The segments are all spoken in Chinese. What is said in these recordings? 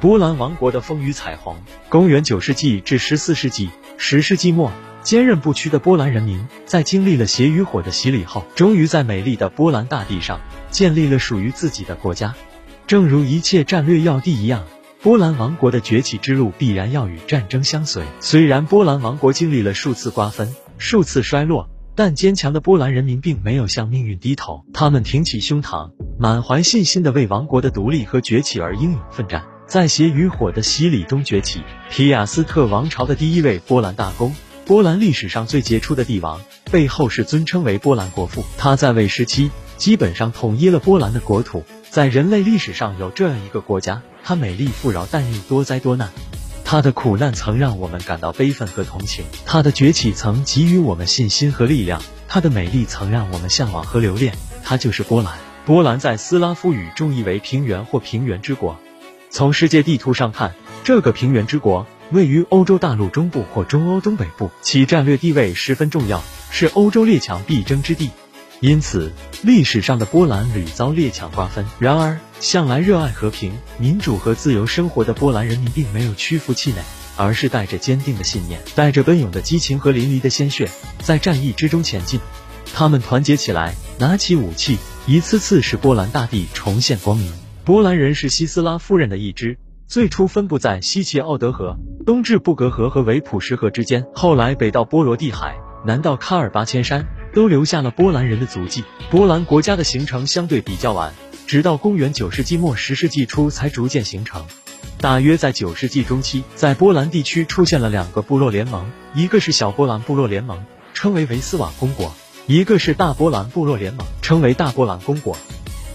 波兰王国的风雨彩虹。公元九世纪至十四世纪，十世纪末，坚韧不屈的波兰人民在经历了血与火的洗礼后，终于在美丽的波兰大地上建立了属于自己的国家。正如一切战略要地一样，波兰王国的崛起之路必然要与战争相随。虽然波兰王国经历了数次瓜分、数次衰落，但坚强的波兰人民并没有向命运低头，他们挺起胸膛，满怀信心的为王国的独立和崛起而英勇奋战。在血与火的洗礼中崛起，皮亚斯特王朝的第一位波兰大公，波兰历史上最杰出的帝王，被后世尊称为波兰国父。他在位时期基本上统一了波兰的国土。在人类历史上有这样一个国家，它美丽富饶，但又多灾多难。他的苦难曾让我们感到悲愤和同情，他的崛起曾给予我们信心和力量，他的美丽曾让我们向往和留恋。他就是波兰。波兰在斯拉夫语中意为平原或平原之国。从世界地图上看，这个平原之国位于欧洲大陆中部或中欧东北部，其战略地位十分重要，是欧洲列强必争之地。因此，历史上的波兰屡遭列强瓜分。然而，向来热爱和平、民主和自由生活的波兰人民并没有屈服气馁，而是带着坚定的信念，带着奔涌的激情和淋漓的鲜血，在战役之中前进。他们团结起来，拿起武器，一次次使波兰大地重现光明。波兰人是西斯拉夫人的一支，最初分布在西切奥德河、东至布格河和维普什河之间，后来北到波罗的海，南到喀尔巴阡山，都留下了波兰人的足迹。波兰国家的形成相对比较晚，直到公元九世纪末十世纪初才逐渐形成。大约在九世纪中期，在波兰地区出现了两个部落联盟，一个是小波兰部落联盟，称为维斯瓦公国；一个是大波兰部落联盟，称为大波兰公国。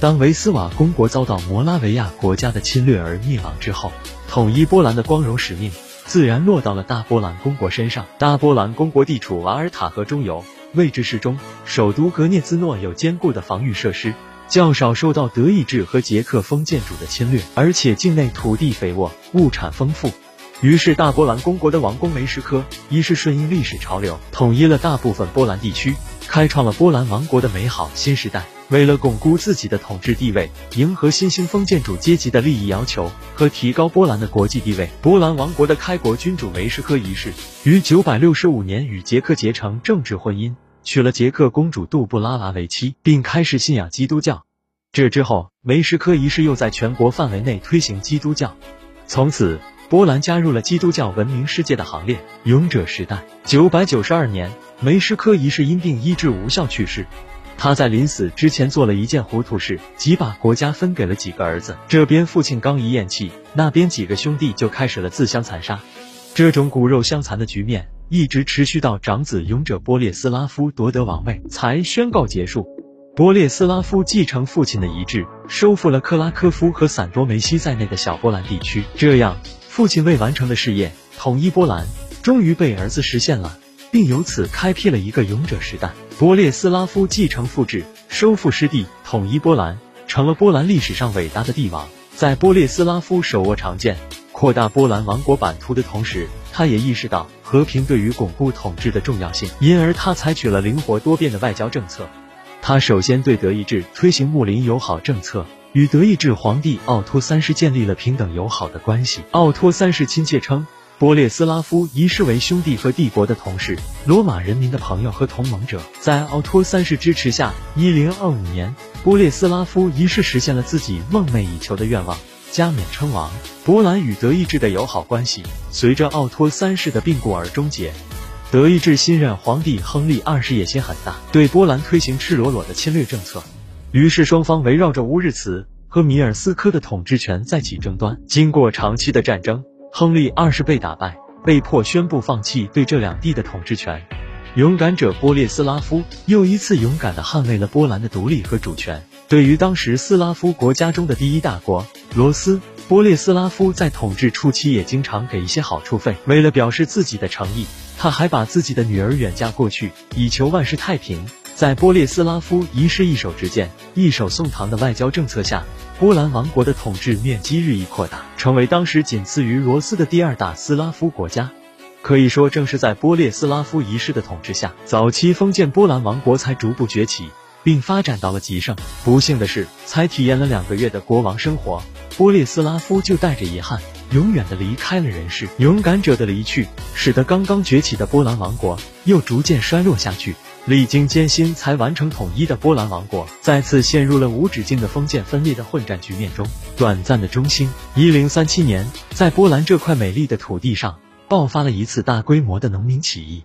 当维斯瓦公国遭到摩拉维亚国家的侵略而灭亡之后，统一波兰的光荣使命自然落到了大波兰公国身上。大波兰公国地处瓦尔塔河中游，位置适中，首都格涅兹诺有坚固的防御设施，较少受到德意志和捷克封建主的侵略，而且境内土地肥沃，物产丰富。于是，大波兰公国的王公梅什科一是顺应历史潮流，统一了大部分波兰地区，开创了波兰王国的美好新时代。为了巩固自己的统治地位，迎合新兴封建主阶级的利益要求和提高波兰的国际地位，波兰王国的开国君主梅什科一世于九百六十五年与捷克结成政治婚姻，娶了捷克公主杜布拉拉为妻，并开始信仰基督教。这之后，梅什科一世又在全国范围内推行基督教，从此波兰加入了基督教文明世界的行列。勇者时代，九百九十二年，梅什科一世因病医治无效去世。他在临死之前做了一件糊涂事，即把国家分给了几个儿子。这边父亲刚一咽气，那边几个兄弟就开始了自相残杀。这种骨肉相残的局面一直持续到长子勇者波列斯拉夫夺得王位才宣告结束。波列斯拉夫继承父亲的遗志，收复了克拉科夫和散多梅西在内的小波兰地区。这样，父亲未完成的事业——统一波兰，终于被儿子实现了。并由此开辟了一个勇者时代。波列斯拉夫继承父志，收复失地，统一波兰，成了波兰历史上伟大的帝王。在波列斯拉夫手握长剑，扩大波兰王国版图的同时，他也意识到和平对于巩固统治的重要性，因而他采取了灵活多变的外交政策。他首先对德意志推行睦邻友好政策，与德意志皇帝奥托三世建立了平等友好的关系。奥托三世亲切称。波列斯拉夫一世为兄弟和帝国的同事，罗马人民的朋友和同盟者。在奥托三世支持下，一零二五年，波列斯拉夫一世实现了自己梦寐以求的愿望，加冕称王。波兰与德意志的友好关系随着奥托三世的病故而终结。德意志新任皇帝亨利二世野心很大，对波兰推行赤裸裸的侵略政策。于是双方围绕着乌日茨和米尔斯科的统治权再起争端。经过长期的战争。亨利二世被打败，被迫宣布放弃对这两地的统治权。勇敢者波列斯拉夫又一次勇敢地捍卫了波兰的独立和主权。对于当时斯拉夫国家中的第一大国罗斯，波列斯拉夫在统治初期也经常给一些好处费。为了表示自己的诚意，他还把自己的女儿远嫁过去，以求万事太平。在波列斯拉夫一世一手执剑、一手送唐的外交政策下，波兰王国的统治面积日益扩大，成为当时仅次于罗斯的第二大斯拉夫国家。可以说，正是在波列斯拉夫一世的统治下，早期封建波兰王国才逐步崛起，并发展到了极盛。不幸的是，才体验了两个月的国王生活，波列斯拉夫就带着遗憾永远的离开了人世。勇敢者的离去，使得刚刚崛起的波兰王国又逐渐衰落下去。历经艰辛才完成统一的波兰王国，再次陷入了无止境的封建分裂的混战局面中。短暂的中兴。一零三七年，在波兰这块美丽的土地上，爆发了一次大规模的农民起义。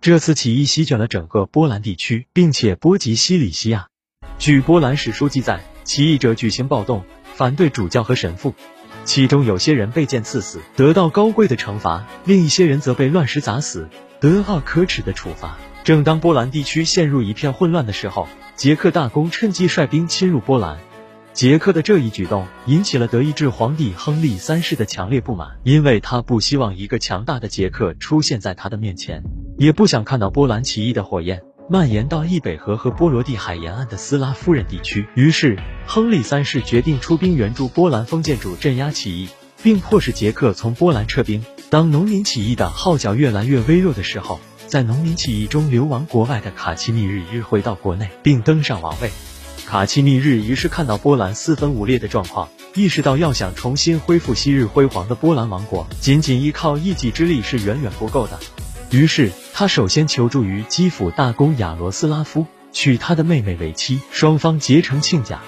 这次起义席卷了整个波兰地区，并且波及西里西亚。据波兰史书记载，起义者举行暴动，反对主教和神父，其中有些人被剑刺死，得到高贵的惩罚；另一些人则被乱石砸死，得到可耻的处罚。正当波兰地区陷入一片混乱的时候，捷克大公趁机率兵侵入波兰。捷克的这一举动引起了德意志皇帝亨利三世的强烈不满，因为他不希望一个强大的捷克出现在他的面前，也不想看到波兰起义的火焰。蔓延到易北河和波罗的海沿岸的斯拉夫人地区。于是，亨利三世决定出兵援助波兰封建主镇压起义，并迫使捷克从波兰撤兵。当农民起义的号角越来越微弱的时候，在农民起义中流亡国外的卡奇密日一回到国内，并登上王位。卡奇密日于是看到波兰四分五裂的状况，意识到要想重新恢复昔日辉煌的波兰王国，仅仅依靠一己之力是远远不够的。于是，他首先求助于基辅大公亚罗斯拉夫，娶他的妹妹为妻，双方结成亲家。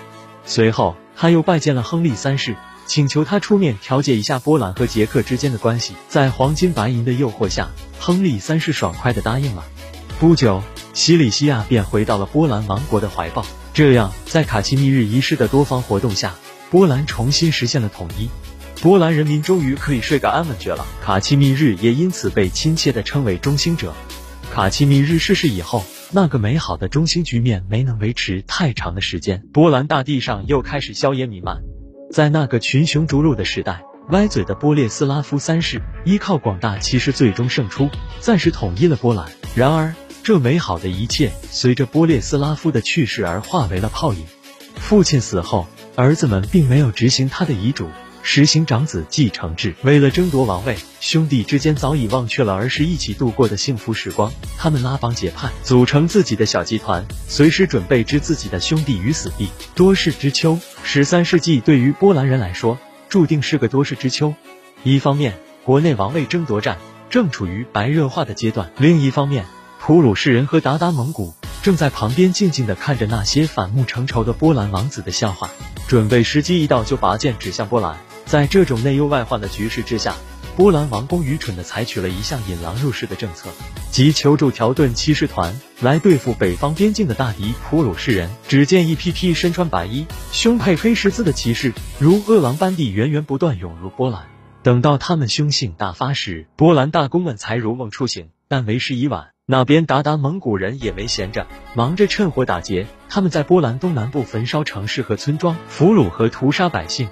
随后，他又拜见了亨利三世，请求他出面调解一下波兰和捷克之间的关系。在黄金白银的诱惑下，亨利三世爽快地答应了。不久，西里西亚便回到了波兰王国的怀抱。这样，在卡契密日一世的多方活动下，波兰重新实现了统一。波兰人民终于可以睡个安稳觉了。卡契密日也因此被亲切地称为中兴者。卡契密日逝世以后，那个美好的中兴局面没能维持太长的时间，波兰大地上又开始硝烟弥漫。在那个群雄逐鹿的时代，歪嘴的波列斯拉夫三世依靠广大骑士最终胜出，暂时统一了波兰。然而，这美好的一切随着波列斯拉夫的去世而化为了泡影。父亲死后，儿子们并没有执行他的遗嘱。实行长子继承制，为了争夺王位，兄弟之间早已忘却了儿时一起度过的幸福时光。他们拉帮结派，组成自己的小集团，随时准备置自己的兄弟于死地。多事之秋，十三世纪对于波兰人来说，注定是个多事之秋。一方面，国内王位争夺战正处于白热化的阶段；另一方面，普鲁士人和鞑靼蒙古正在旁边静静地看着那些反目成仇的波兰王子的笑话，准备时机一到就拔剑指向波兰。在这种内忧外患的局势之下，波兰王公愚蠢地采取了一项引狼入室的政策，即求助条顿骑士团来对付北方边境的大敌普鲁士人。只见一批批身穿白衣、胸佩黑十字的骑士，如饿狼般地源源不断涌入波兰。等到他们凶性大发时，波兰大公们才如梦初醒，但为时已晚。那边鞑靼蒙古人也没闲着，忙着趁火打劫。他们在波兰东南部焚烧城市和村庄，俘虏和屠杀百姓。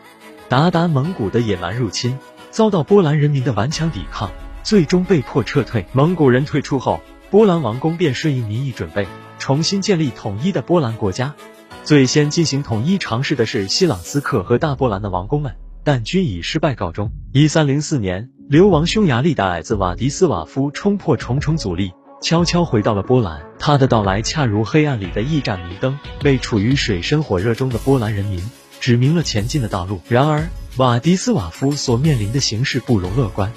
鞑靼蒙古的野蛮入侵遭到波兰人民的顽强抵抗，最终被迫撤退。蒙古人退出后，波兰王宫便顺应民意，准备重新建立统一的波兰国家。最先进行统一尝试的是西朗斯克和大波兰的王公们，但均以失败告终。一三零四年，流亡匈牙利的矮子瓦迪斯瓦夫冲破重重阻力，悄悄回到了波兰。他的到来恰如黑暗里的一盏明灯，为处于水深火热中的波兰人民。指明了前进的道路。然而，瓦迪斯瓦夫所面临的形势不容乐观。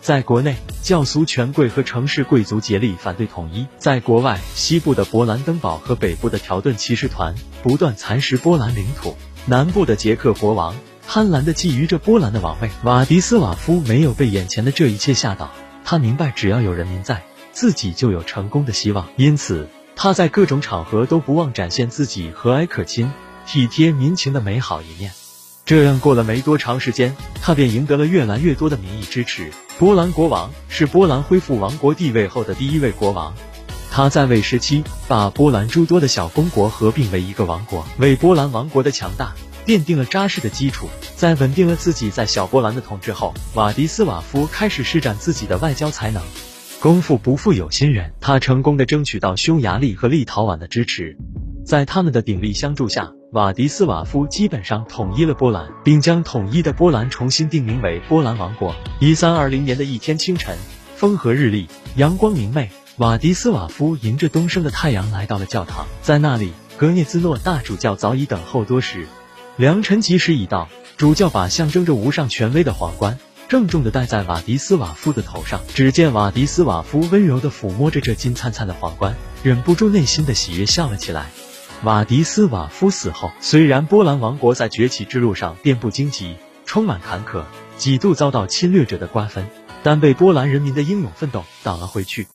在国内，教俗权贵和城市贵族竭力反对统一；在国外，西部的勃兰登堡和北部的条顿骑士团不断蚕食波兰领土；南部的捷克国王贪婪地觊觎着波兰的王位。瓦迪斯瓦夫没有被眼前的这一切吓倒，他明白只要有人民在，自己就有成功的希望。因此，他在各种场合都不忘展现自己和蔼可亲。体贴民情的美好一面，这样过了没多长时间，他便赢得了越来越多的民意支持。波兰国王是波兰恢复王国地位后的第一位国王，他在位时期把波兰诸多的小公国合并为一个王国，为波兰王国的强大奠定了扎实的基础。在稳定了自己在小波兰的统治后，瓦迪斯瓦夫开始施展自己的外交才能。功夫不负有心人，他成功的争取到匈牙利和立陶宛的支持，在他们的鼎力相助下。瓦迪斯瓦夫基本上统一了波兰，并将统一的波兰重新定名为波兰王国。一三二零年的一天清晨，风和日丽，阳光明媚，瓦迪斯瓦夫迎着东升的太阳来到了教堂，在那里，格涅兹诺大主教早已等候多时。良辰吉时已到，主教把象征着无上权威的皇冠郑重地戴在瓦迪斯瓦夫的头上。只见瓦迪斯瓦夫温柔地抚摸着这金灿灿的皇冠，忍不住内心的喜悦，笑了起来。瓦迪斯瓦夫死后，虽然波兰王国在崛起之路上遍布荆棘，充满坎坷，几度遭到侵略者的瓜分，但被波兰人民的英勇奋斗挡了回去。